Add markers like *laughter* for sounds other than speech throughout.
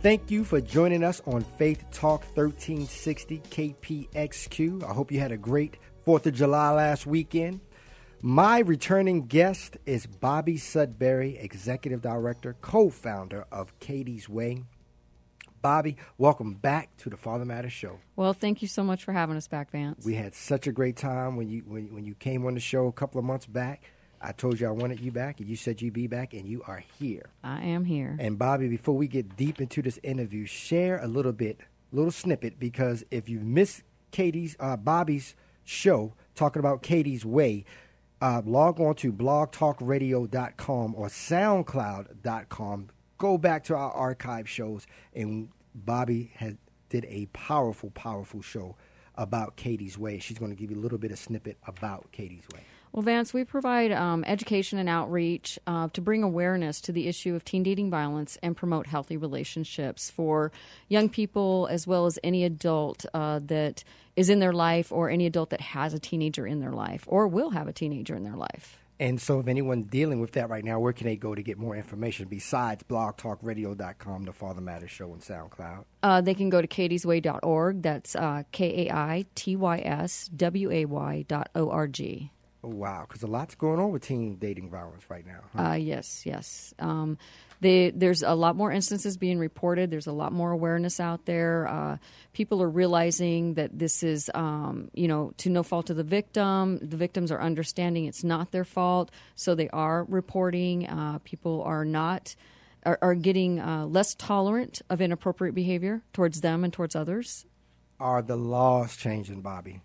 Thank you for joining us on Faith Talk 1360 KPXQ. I hope you had a great 4th of July last weekend. My returning guest is Bobbi Sudberry, Executive Director, co founder of Kaity's Way. Bobbi, welcome back to the Father Matters Show. Well, thank you so much for having us back, Vance. We had such a great time when you when, when you came on the show a couple of months back. I told you I wanted you back, and you said you'd be back, and you are here. I am here. And Bobbi, before we get deep into this interview, share a little bit, little snippet, because if you missed Katie's, uh, Bobbi's show talking about Kaity's Way, uh, log on to blogtalkradio.com or soundcloud.com. Go back to our archive shows, and Bobbi has did a powerful, powerful show about Kaity's Way. She's going to give you a little bit of snippet about Kaity's Way. Well, Vance, we provide um, education and outreach uh, to bring awareness to the issue of teen dating violence and promote healthy relationships for young people as well as any adult uh, that is in their life or any adult that has a teenager in their life or will have a teenager in their life. And so, if anyone's dealing with that right now, where can they go to get more information besides blogtalkradio.com, the Father Matters Show, and SoundCloud? Uh, they can go to kaitysway.org. That's uh, K A I T Y S W A Y dot O R G. Oh, wow, because a lot's going on with teen dating violence right now. Huh? Uh, yes, yes. Um, they, there's a lot more instances being reported. There's a lot more awareness out there. Uh, people are realizing that this is, um, you know, to no fault of the victim. The victims are understanding it's not their fault, so they are reporting. Uh, people are not are, are getting uh, less tolerant of inappropriate behavior towards them and towards others. Are the laws changing, Bobbi?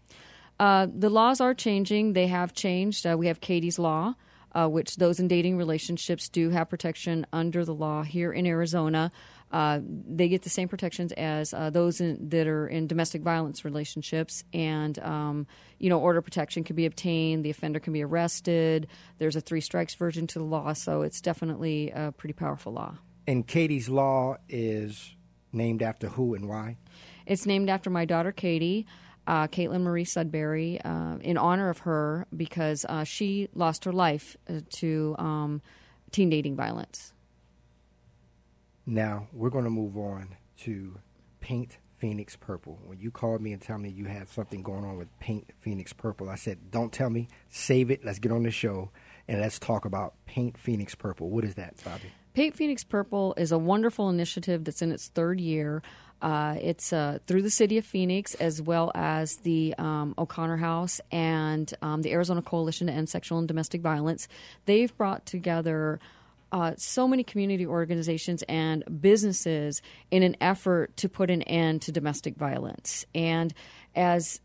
Uh, the laws are changing. They have changed. Uh, we have Kaity's Law, uh, which those in dating relationships do have protection under the law here in Arizona. Uh, they get the same protections as uh, those in, that are in domestic violence relationships, and um, you know, order protection can be obtained. The offender can be arrested. There's a three strikes version to the law, so it's definitely a pretty powerful law. And Kaity's Law is named after who and why? It's named after my daughter Kaity uh, Caitlin Marie Sudberry uh, in honor of her because uh, she lost her life uh, to um, teen dating violence. Now we're going to move on to Paint Phoenix Purple. When you called me and tell me you had something going on with Paint Phoenix Purple, I said, "Don't tell me. Save it. Let's get on the show and let's talk about Paint Phoenix Purple. What is that, Bobbi?" Paint Phoenix Purple is a wonderful initiative that's in its third year. Uh, it's uh, through the city of Phoenix as well as the um, O'Connor House and um, the Arizona Coalition to End Sexual and Domestic Violence. They've brought together uh, so many community organizations and businesses in an effort to put an end to domestic violence. And as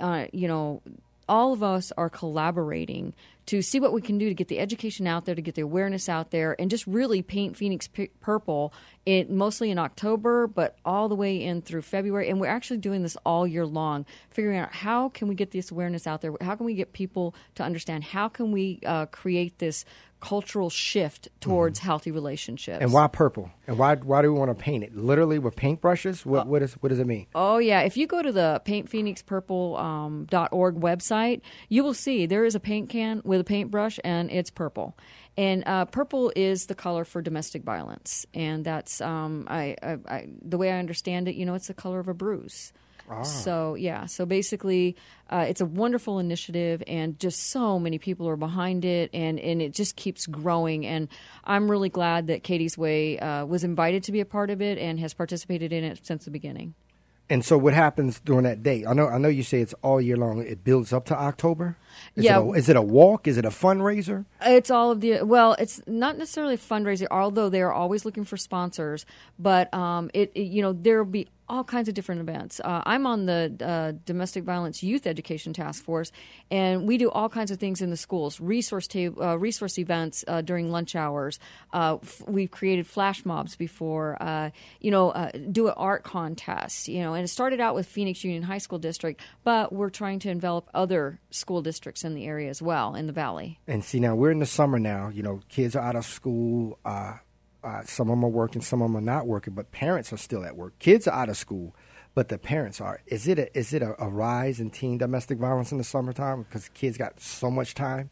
uh, you know, all of us are collaborating to see what we can do to get the education out there, to get the awareness out there, and just really paint Phoenix p- purple. It mostly in October, but all the way in through February, and we're actually doing this all year long, figuring out how can we get this awareness out there, how can we get people to understand, how can we uh, create this cultural shift towards mm-hmm. healthy relationships. And why purple? And why why do we want to paint it? Literally with paintbrushes? What uh, what, is, what does it mean? Oh yeah, if you go to the paintphoenixpurple.org um, .org website, you will see there is a paint can with a paintbrush and it's purple. And uh, purple is the color for domestic violence, and that's um, I, I, I, the way I understand it. You know, it's the color of a bruise. Ah. So yeah, so basically, uh, it's a wonderful initiative, and just so many people are behind it, and and it just keeps growing. And I'm really glad that Kaity's Way uh, was invited to be a part of it and has participated in it since the beginning. And so, what happens during that day? I know, I know you say it's all year long. It builds up to October. Is yeah. It a, is it a walk? Is it a fundraiser? It's all of the. Well, it's not necessarily a fundraiser, although they are always looking for sponsors. But um, it, it, you know, there will be all kinds of different events. Uh, I'm on the uh, Domestic Violence Youth Education Task Force, and we do all kinds of things in the schools, resource ta- uh, resource events uh, during lunch hours. Uh, f- we've created flash mobs before, uh, you know, do an art contest, you know, and it started out with Phoenix Union High School District, but we're trying to envelop other school districts in the area as well in the valley. And see, now we're in the summer now. You know, kids are out of school. Uh, some of them are working, some of them are not working, but parents are still at work. Kids are out of school, but the parents are. Is it a, is it a, a rise in teen domestic violence in the summertime because kids got so much time?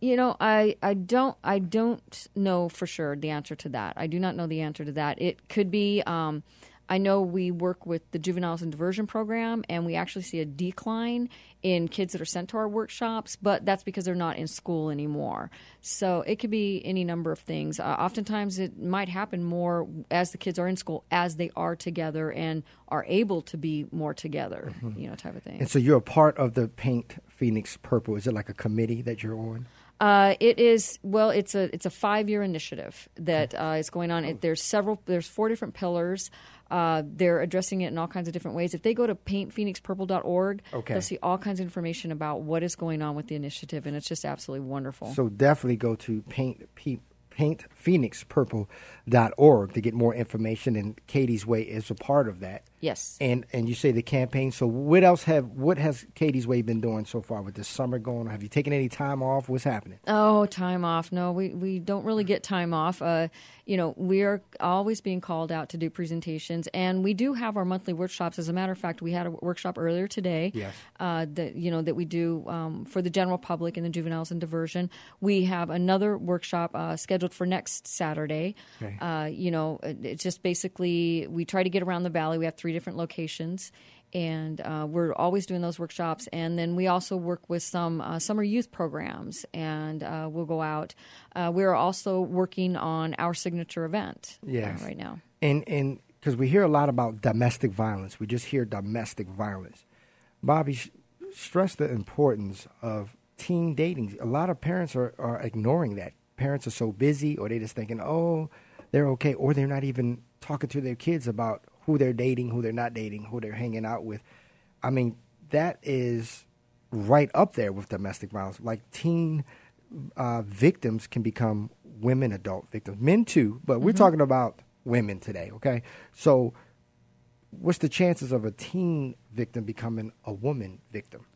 You know, I, I don't I don't know for sure the answer to that. I do not know the answer to that. It could be. Um, I know we work with the Juveniles and Diversion Program, and we actually see a decline in kids that are sent to our workshops, but that's because they're not in school anymore. So it could be any number of things. Uh, oftentimes, it might happen more as the kids are in school, as they are together and are able to be more together, mm-hmm. you know, type of thing. And so you're a part of the Paint Phoenix Purple. Is it like a committee that you're on? Uh, it is well. It's a it's a five year initiative that uh, is going on. It, there's several. There's four different pillars. Uh, they're addressing it in all kinds of different ways. If they go to paintphoenixpurple.org, okay. they'll see all kinds of information about what is going on with the initiative, and it's just absolutely wonderful. So definitely go to paint, paintphoenixpurple.org to get more information, and Kaity's Way is a part of that. Yes. And and you say the campaign. So what else have what has Kaity's Way been doing so far with this summer going? On? Have you taken any time off? What's happening? Oh, time off. No, we we don't really get time off. Uh, you know, we are always being called out to do presentations, and we do have our monthly workshops. As a matter of fact, we had a workshop earlier today. Yes. Uh, that you know that we do um, for the general public and the juveniles and diversion. We have another workshop uh, scheduled for next Saturday. Okay. Uh, you know, it's just basically we try to get around the valley. We have three different locations and uh, we're always doing those workshops. And then we also work with some uh, summer youth programs, and uh, we'll go out. Uh, we're also working on our signature event uh, yes. right now. And and because we hear a lot about domestic violence, we just hear domestic violence. Bobbi, sh- stress the importance of teen dating. A lot of parents are, are ignoring that. Parents are so busy, or they're just thinking, oh, they're okay, or they're not even talking to their kids about who they're dating, who they're not dating, who they're hanging out with. I mean, that is right up there with domestic violence. Like teen uh, victims can become women adult victims, men too, but we're mm-hmm. talking about women today, okay? So, what's the chances of a teen victim becoming a woman victim?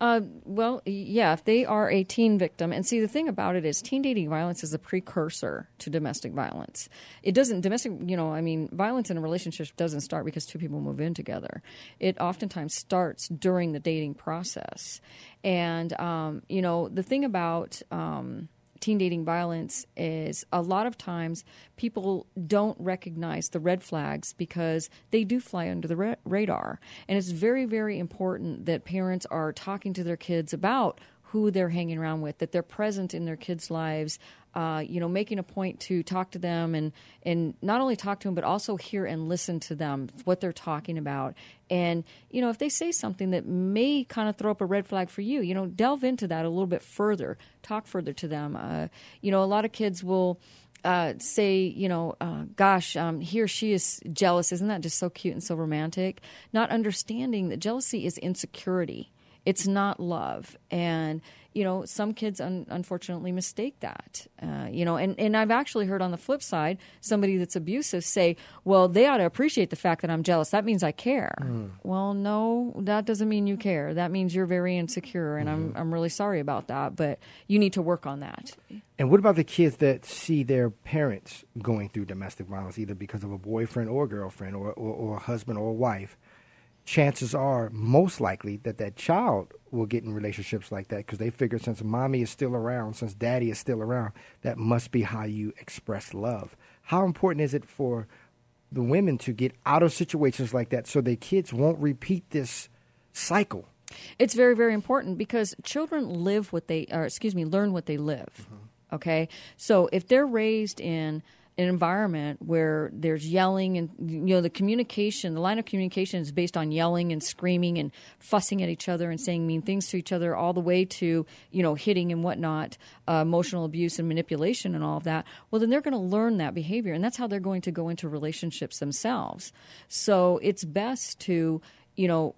Uh, well, yeah, if they are a teen victim, and see, the thing about it is, teen dating violence is a precursor to domestic violence. It doesn't domestic, you know, I mean, violence in a relationship doesn't start because two people move in together. It oftentimes starts during the dating process, and um, you know, the thing about um, teen dating violence is a lot of times people don't recognize the red flags because they do fly under the ra- radar. And it's very, very important that parents are talking to their kids about who they're hanging around with, that they're present in their kids' lives, uh, you know, making a point to talk to them and and not only talk to them, but also hear and listen to them, what they're talking about. And you know, if they say something that may kind of throw up a red flag for you, you know, delve into that a little bit further, talk further to them. Uh, you know, a lot of kids will. Uh, say, you know, uh, gosh, um, he or she is jealous. Isn't that just so cute and so romantic? Not understanding that jealousy is insecurity. It's not love. And you know, some kids un- unfortunately mistake that. Uh, you know, and, and I've actually heard on the flip side somebody that's abusive say, well, they ought to appreciate the fact that I'm jealous. That means I care. Mm. Well, no, that doesn't mean you care. That means you're very insecure, and mm-hmm. I'm, I'm really sorry about that, but you need to work on that. And what about the kids that see their parents going through domestic violence, either because of a boyfriend or girlfriend or, or, or a husband or a wife? Chances are most likely that that child will get in relationships like that because they figure since mommy is still around, since daddy is still around, that must be how you express love. How important is it for the women to get out of situations like that so their kids won't repeat this cycle? It's very, very important because children live what they, or excuse me, learn what they live. Mm-hmm. Okay, so if they're raised in an environment where there's yelling and you know the communication the line of communication is based on yelling and screaming and fussing at each other and saying mean things to each other all the way to you know hitting and whatnot uh, emotional abuse and manipulation and all of that. Well then they're going to learn that behavior and that's how they're going to go into relationships themselves. So it's best to you know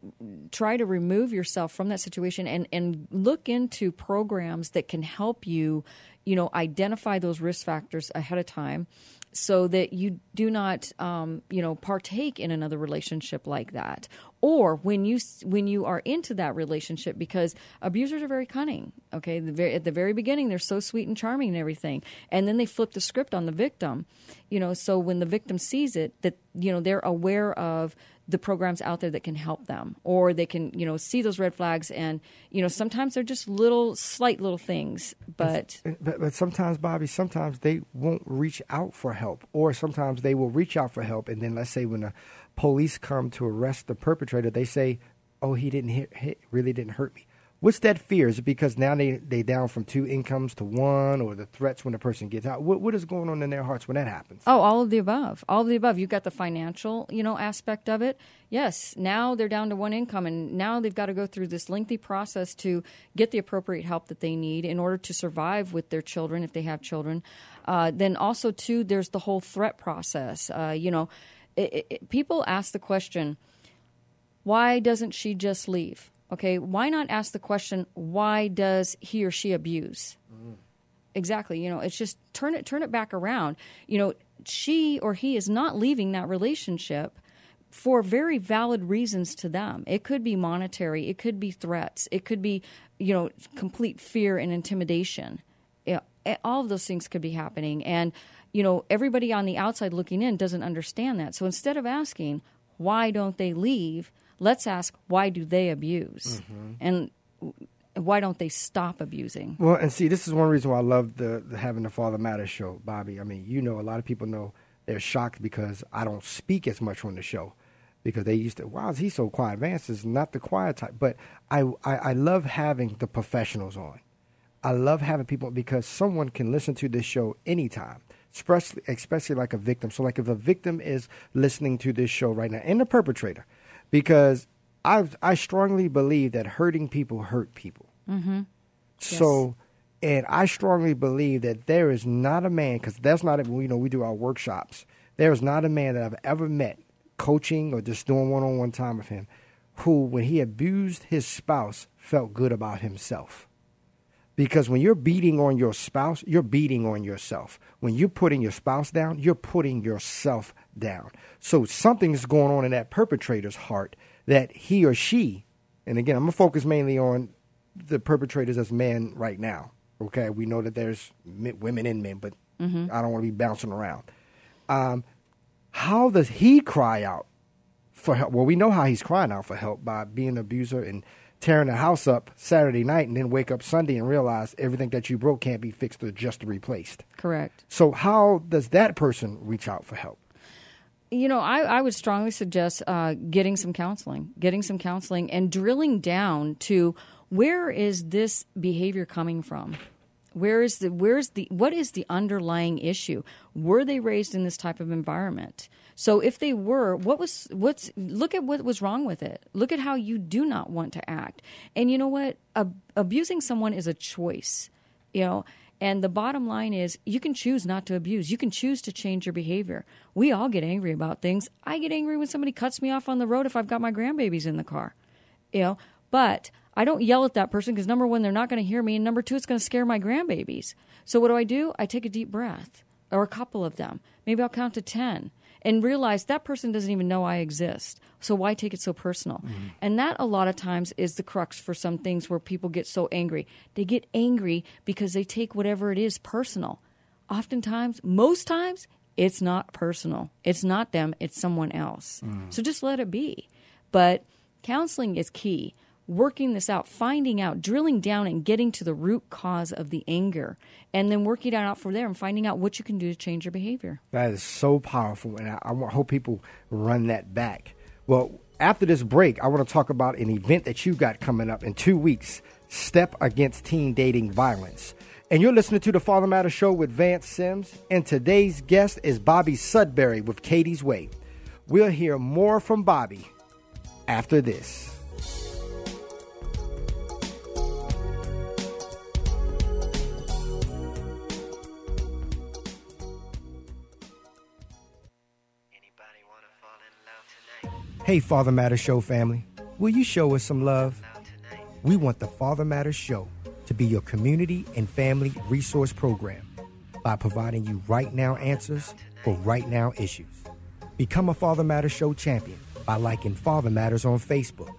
try to remove yourself from that situation and and look into programs that can help you you know, identify those risk factors ahead of time so that you do not, um, you know, partake in another relationship like that. Or when you when you are into that relationship, because abusers are very cunning. Okay, the very, at the very beginning, they're so sweet and charming and everything, and then they flip the script on the victim. You know, so when the victim sees it, that you know they're aware of the programs out there that can help them or they can you know see those red flags. And you know sometimes they're just little slight little things but eh, but, but sometimes Bobbi sometimes they won't reach out for help or sometimes they will reach out for help. And then let's say when the police come to arrest the perpetrator they say oh he didn't hit, hit really didn't hurt me What's that fear? Is it because now they they down from two incomes to one, or the threats when a person gets out? What what is going on in their hearts when that happens? Oh, all of the above. All of the above. You've got the financial, you know, aspect of it. Yes, now they're down to one income, and now they've got to go through this lengthy process to get the appropriate help that they need in order to survive with their children if they have children. Uh, then also too, there's the whole threat process. Uh, you know, it, it, people ask the question, why doesn't she just leave? Okay, why not ask the question, why does he or she abuse? Mm. Exactly. You know, it's just turn it turn it back around. You know, she or he is not leaving that relationship for very valid reasons to them. It could be monetary, it could be threats, it could be, you know, complete fear and intimidation. You know, all of those things could be happening and you know, everybody on the outside looking in doesn't understand that. So instead of asking, why don't they leave? Let's ask why do they abuse, mm-hmm. and why don't they stop abusing? Well, and see, this is one reason why I love the, the having the Father Matters show, Bobbi. I mean, you know, a lot of people know they're shocked because I don't speak as much on the show because they used to, wow, is he so quiet? Vance is not the quiet type. But I, I, I love having the professionals on. I love having people because someone can listen to this show anytime, especially, especially like a victim. So, like if a victim is listening to this show right now and the perpetrator, because I I strongly believe that hurting people hurt people. Mm-hmm. So, yes. and I strongly believe that there is not a man because that's not you know we do our workshops. There is not a man that I've ever met coaching or just doing one on one time with him who, when he abused his spouse, felt good about himself. Because when you're beating on your spouse, you're beating on yourself. When you're putting your spouse down, you're putting yourself down. So something's going on in that perpetrator's heart that he or she, and again, I'm going to focus mainly on the perpetrators as men right now. Okay, we know that there's women and men, but mm-hmm. I don't want to be bouncing around. Um, how does he cry out for help? Well, we know how he's crying out for help by being an abuser and tearing the house up Saturday night and then wake up Sunday and realize everything that you broke can't be fixed or just replaced. Correct. So, how does that person reach out for help? You know, I, I would strongly suggest uh, getting some counseling, getting some counseling, and drilling down to where is this behavior coming from? Where is the where's the what is the underlying issue? Were they raised in this type of environment? So if they were, what was what's look at what was wrong with it. Look at how you do not want to act. And you know what? Ab- abusing someone is a choice. You know, and the bottom line is you can choose not to abuse. You can choose to change your behavior. We all get angry about things. I get angry when somebody cuts me off on the road if I've got my grandbabies in the car. You know, but I don't yell at that person because number one, they're not going to hear me, and number two, it's going to scare my grandbabies. So what do I do? I take a deep breath, or a couple of them. Maybe I'll count to ten, and realize that person doesn't even know I exist. So why take it so personal? Mm-hmm. And that a lot of times is the crux for some things where people get so angry. They get angry because they take whatever it is personal. Oftentimes, most times, it's not personal. It's not them, it's someone else. Mm. So just let it be. But counseling is key working this out, finding out, drilling down, and getting to the root cause of the anger, and then working it out from there and finding out what you can do to change your behavior. That is so powerful, and I, I hope people run that back. Well, after this break, I want to talk about an event that you got coming up in two weeks Step Against Teen Dating Violence. And you're listening to the Father Matter Show with Vance Sims. And today's guest is Bobbi Sudberry with Kaity's Way. We'll hear more from Bobbi after this. Hey, Father Matter Show family, will you show us some love? We want the Father Matter Show to be your community and family resource program by providing you right now answers for right now issues. Become a Father Matters Show champion by liking Father Matters on Facebook.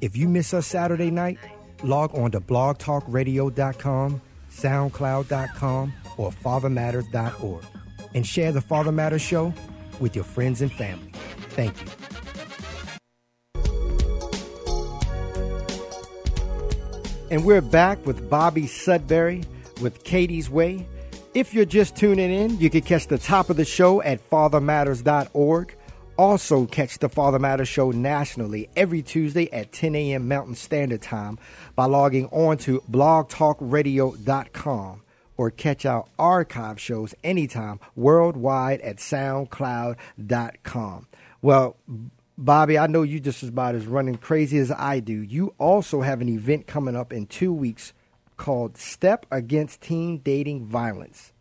If you miss us Saturday night, log on to blogtalkradio.com, soundcloud.com, or fathermatters.org and share the Father Matters Show with your friends and family. Thank you. And we're back with Bobbi Sudberry with Kaity's Way. If you're just tuning in, you can catch the top of the show at fathermatters.org. Also, catch the Father Matters Show nationally every Tuesday at 10 a.m. Mountain Standard Time by logging on to blogtalkradio.com or catch our archive shows anytime worldwide at soundcloud.com. Well, Bobbi, I know you just as about as running crazy as I do. You also have an event coming up in two weeks called Step Against Teen Dating Violence.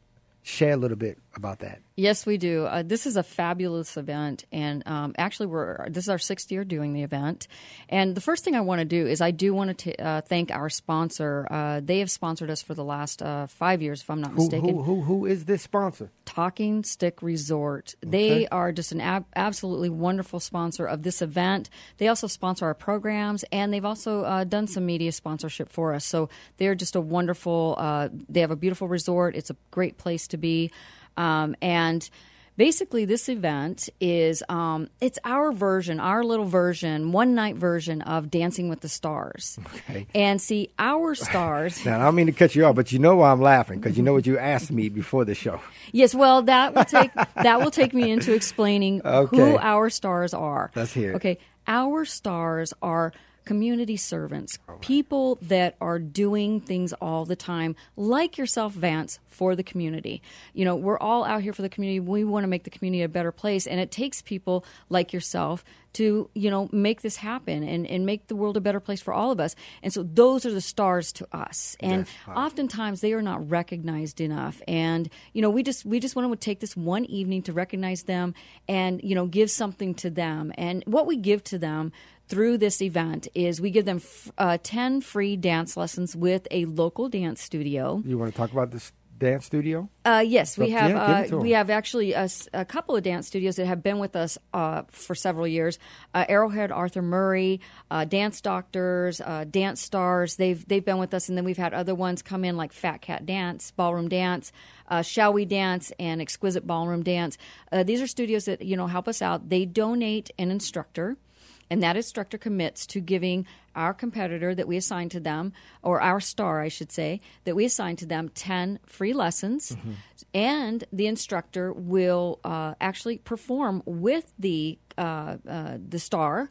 Share a little bit about that. Yes, we do. Uh, this is a fabulous event, and um, actually, we're this is our sixth year doing the event. And the first thing I want to do is I do want to uh, thank our sponsor. Uh, they have sponsored us for the last uh, five years, if I'm not Who, mistaken. who, who, who is this sponsor? Talking Stick Resort. They are just an ab- absolutely wonderful sponsor of this event. They also sponsor our programs, and they've also uh, done some media sponsorship for us. So they're just a wonderful. Uh, they have a beautiful resort. It's a great place to be, um, and. Basically, this event is um, it's our version, our little version, one night version of Dancing with the Stars. Okay. And see, our *laughs* stars. Now, I don't mean to cut you off, but you know why I'm laughing because you know what you asked me before the show. Yes, well, that will take *laughs* that will take me into explaining Okay. who our stars are. Let's hear it. Okay, our stars are community servants, people that are doing things all the time, like yourself, Vance, for the community. You know, we're all out here for the community. We want to make the community a better place, and it takes people like yourself to you know make this happen and, and make the world a better place for all of us and so those are the stars to us and Yes, wow. oftentimes they are not recognized enough and you know we just we just want to take this one evening to recognize them and you know give something to them and what we give to them through this event is we give them f- uh, 10 free dance lessons with a local dance studio You want to talk about this dance studio? uh, yes, we have. yeah, give it to uh, we have actually a couple of dance studios that have been with us uh, for several years. Uh, Arrowhead, Arthur Murray, uh, Dance Doctors, uh, Dance Stars. They've they've been with us, and then we've had other ones come in like Fat Cat Dance, Ballroom Dance, uh, Shall We Dance, and Exquisite Ballroom Dance. Uh, these are studios that you know help us out. They donate an instructor and that instructor commits to giving our competitor that we assign to them, or our star, I should say, that we assign to them 10 free lessons. And the instructor will uh, actually perform with the, uh, uh, the star.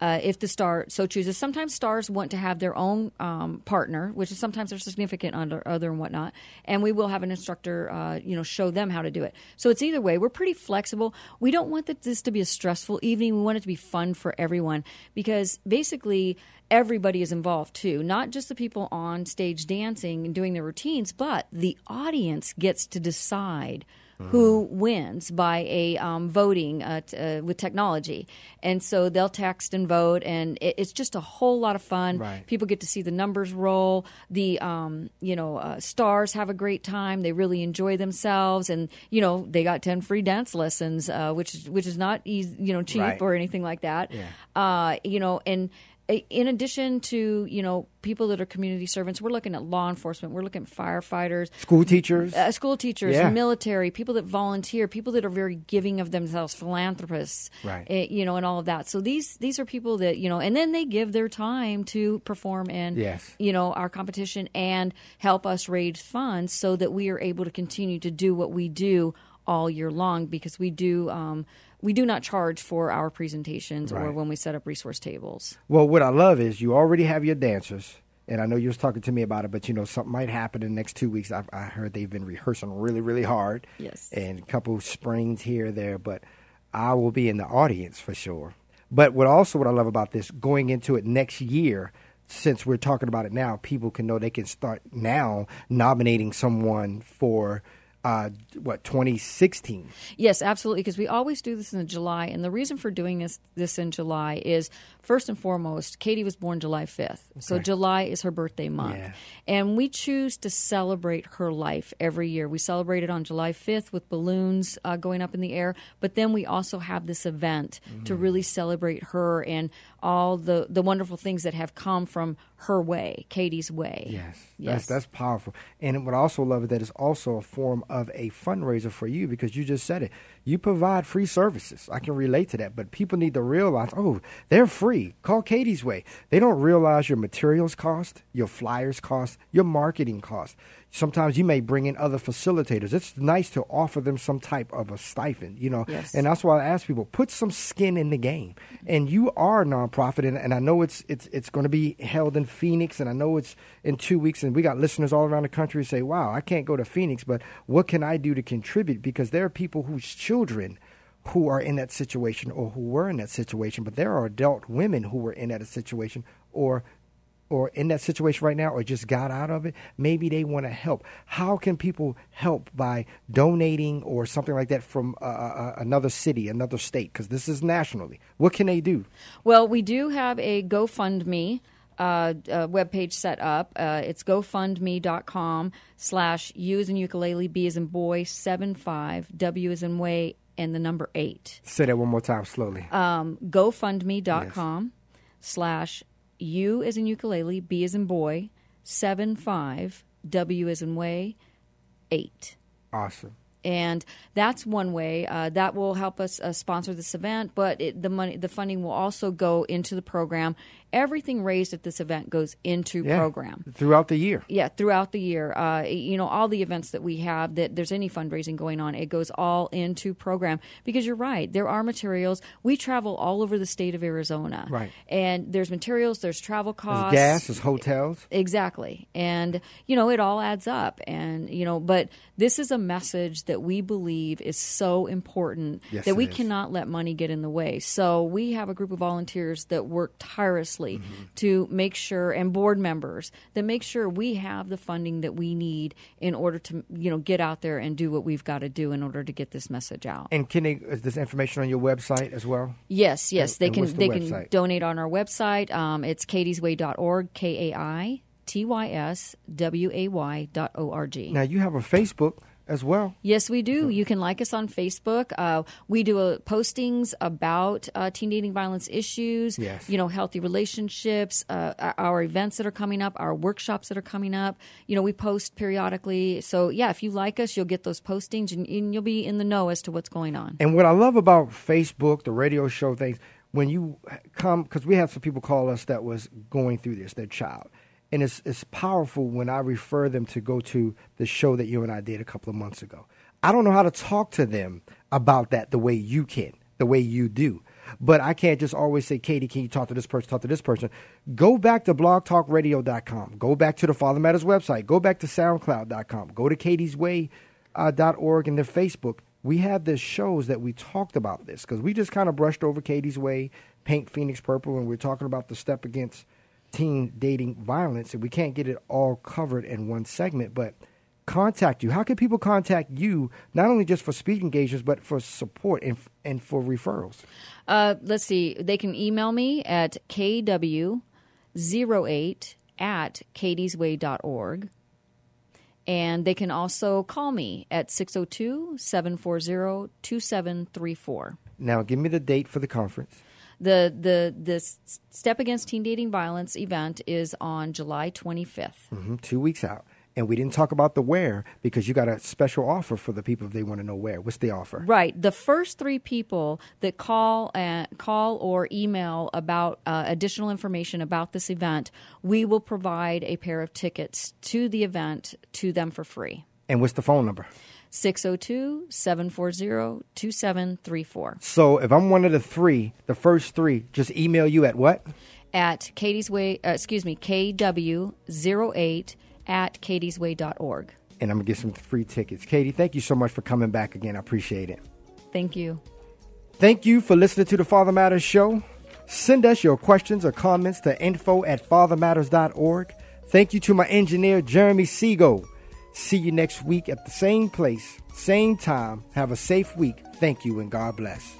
Uh, if the star so chooses, sometimes stars want to have their own um, partner, which is sometimes their significant other, other and whatnot, and we will have an instructor, uh, you know, show them how to do it. So it's either way. We're pretty flexible. We don't want this to be a stressful evening. We want it to be fun for everyone because basically everybody is involved too, not just the people on stage dancing and doing their routines, but the audience gets to decide who wins by a um, voting uh, t- uh, with technology, and so they'll text and vote, and it, it's just a whole lot of fun. Right. People get to see the numbers roll. The um, you know uh, stars have a great time. They really enjoy themselves, and you know they got ten free dance lessons, uh, which is which is not easy, you know cheap Right. or anything like that. Yeah. Uh, you know, and in addition to you know people that are community servants, we're looking at law enforcement. We're looking at firefighters, School teachers? uh, school teachers, Yeah. military, people that volunteer, people that are very giving of themselves, philanthropists, Right. eh, you know, and all of that. So these these are people that you know, and then they give their time to perform in, Yes. you know, our competition and help us raise funds so that we are able to continue to do what we do all year long because we do. Um, we do not charge for our presentations or when we set up resource tables. Well, what I love is you already have your dancers. and I know you was talking to me about it, but you know something might happen in the next two weeks. I, I heard they've been rehearsing really, really hard. Yes. And a couple springs here there, but I will be in the audience for sure. But what also what I love about this going into it next year, since we're talking about it now, people can know they can start now nominating someone for uh, what 2016. Yes, absolutely. Because we always do this in July, and the reason for doing this this in July is first and foremost, Kaity was born July fifth, so July is her birthday month, Yeah. and we choose to celebrate her life every year. We celebrate it on July fifth with balloons uh, going up in the air, but then we also have this event to Mm. really celebrate her and all the the wonderful things that have come from her way, Kaity's way. Yes, Yes. that's that's powerful. And what I also love is that it's also a form of a fundraiser for you because you just said it. You provide free services. I can relate to that, but people need to realize, oh, they're free. Call Kaity's Way. They don't realize your materials cost, your flyers cost, your marketing cost. Sometimes you may bring in other facilitators. It's nice to offer them some type of a stipend, you know. Yes. And that's why I ask people, put some skin in the game. And you are a nonprofit, and, and I know it's it's it's going to be held in Phoenix, and I know it's in two weeks, and we got listeners all around the country who say, "Wow, I can't go to Phoenix, but what can I do to contribute?" Because there are people whose children who are in that situation or who were in that situation, but there are adult women who were in that situation or or in that situation right now or just got out of it, maybe they want to help. How can people help by donating or something like that from uh, uh, another city, another state? Because this is nationally. What can they do? Well, we do have a GoFundMe uh, uh, webpage set up. Uh, it's gofundme.com slash U as in ukulele, B as in boy, 7 5, W as in way, and the number 8. Say that one more time slowly. Um, GoFundMe.com slash U as in ukulele, B as in boy, 7 5, W as in way, 8 awesome. and that's one way uh, that will help us uh, sponsor this event. But it, the money, the funding will also go into the program. Everything raised at this event goes into Yeah. program. Throughout the year. Yeah, throughout the year, uh, you know, all the events that we have that there's any fundraising going on, it goes all into program because you're right. There are materials. We travel all over the state of Arizona, Right. And there's materials, there's travel costs, There's gas, there's hotels. Exactly. And, you know, it all adds up. And, you know, but this is a message that we believe is so important Yes, that we is. cannot let money get in the way. So we have a group of volunteers that work tirelessly Mm-hmm. to make sure, and board members that make sure we have the funding that we need in order to, you know, get out there and do what we've got to do in order to get this message out. And can they, is this information on your website as well? Yes, yes, And- they and can the they website? can donate on our website. Um, it's kaitysway.org, K A I T Y S W A Y dot O R G. Now, you have a Facebook as well. Yes, we do. You can like us on Facebook. Uh, we do uh, postings about uh, teen dating violence issues. Yes. You know, healthy relationships. Uh, our- events that are coming up, our workshops that are coming up. You know, we post periodically. So yeah, if you like us, you'll get those postings and, and you'll be in the know as to what's going on. And what I love about Facebook, the radio show things, when you come, because we have some people call us that was going through this, their child. And it's, it's powerful when I refer them to go to the show that you and I did a couple of months ago. I don't know how to talk to them about that the way you can, the way you do. But I can't just always say, Katie, can you talk to this person, talk to this person? Go back to blogtalkradio.com. Go back to the Father Matters website. Go back to soundcloud.com. Go to kaitysway.org uh, and their Facebook. We have the shows that we talked about this because we just kind of brushed over Kaity's Way, Paint Phoenix Purple, and we're talking about the step against teen dating violence. And we can't get it all covered in one segment, but contact you. How can people contact you, not only just for speed engagements, but for support and, and for referrals? Uh, let's see. They can email me at kw08 at kaitysway.org. And they can also call me at 602 740 2734. Now, give me the date for the conference. The the this Step Against Teen Dating Violence event is on July 25th. hmm two weeks out. And we didn't talk about the where because you got a special offer for the people if they want to know where. What's the offer? Right. The first three people that call and call or email about uh, additional information about this event, we will provide a pair of tickets to the event to them for free. And what's the phone number? 602 740 2734 So if I'm one of the three, the first three, just email you at what? at Kaity's Way, uh, excuse me, KW08 at kaitysway.org. And I'm going to get some free tickets. Katie, thank you so much for coming back again. I appreciate it. Thank you. Thank you for listening to the Father Matters Show. Send us your questions or comments to info at fathermatters.org. Thank you to my engineer, Jeremy Siegel. See you next week at the same place, same time. Have a safe week. Thank you and God bless.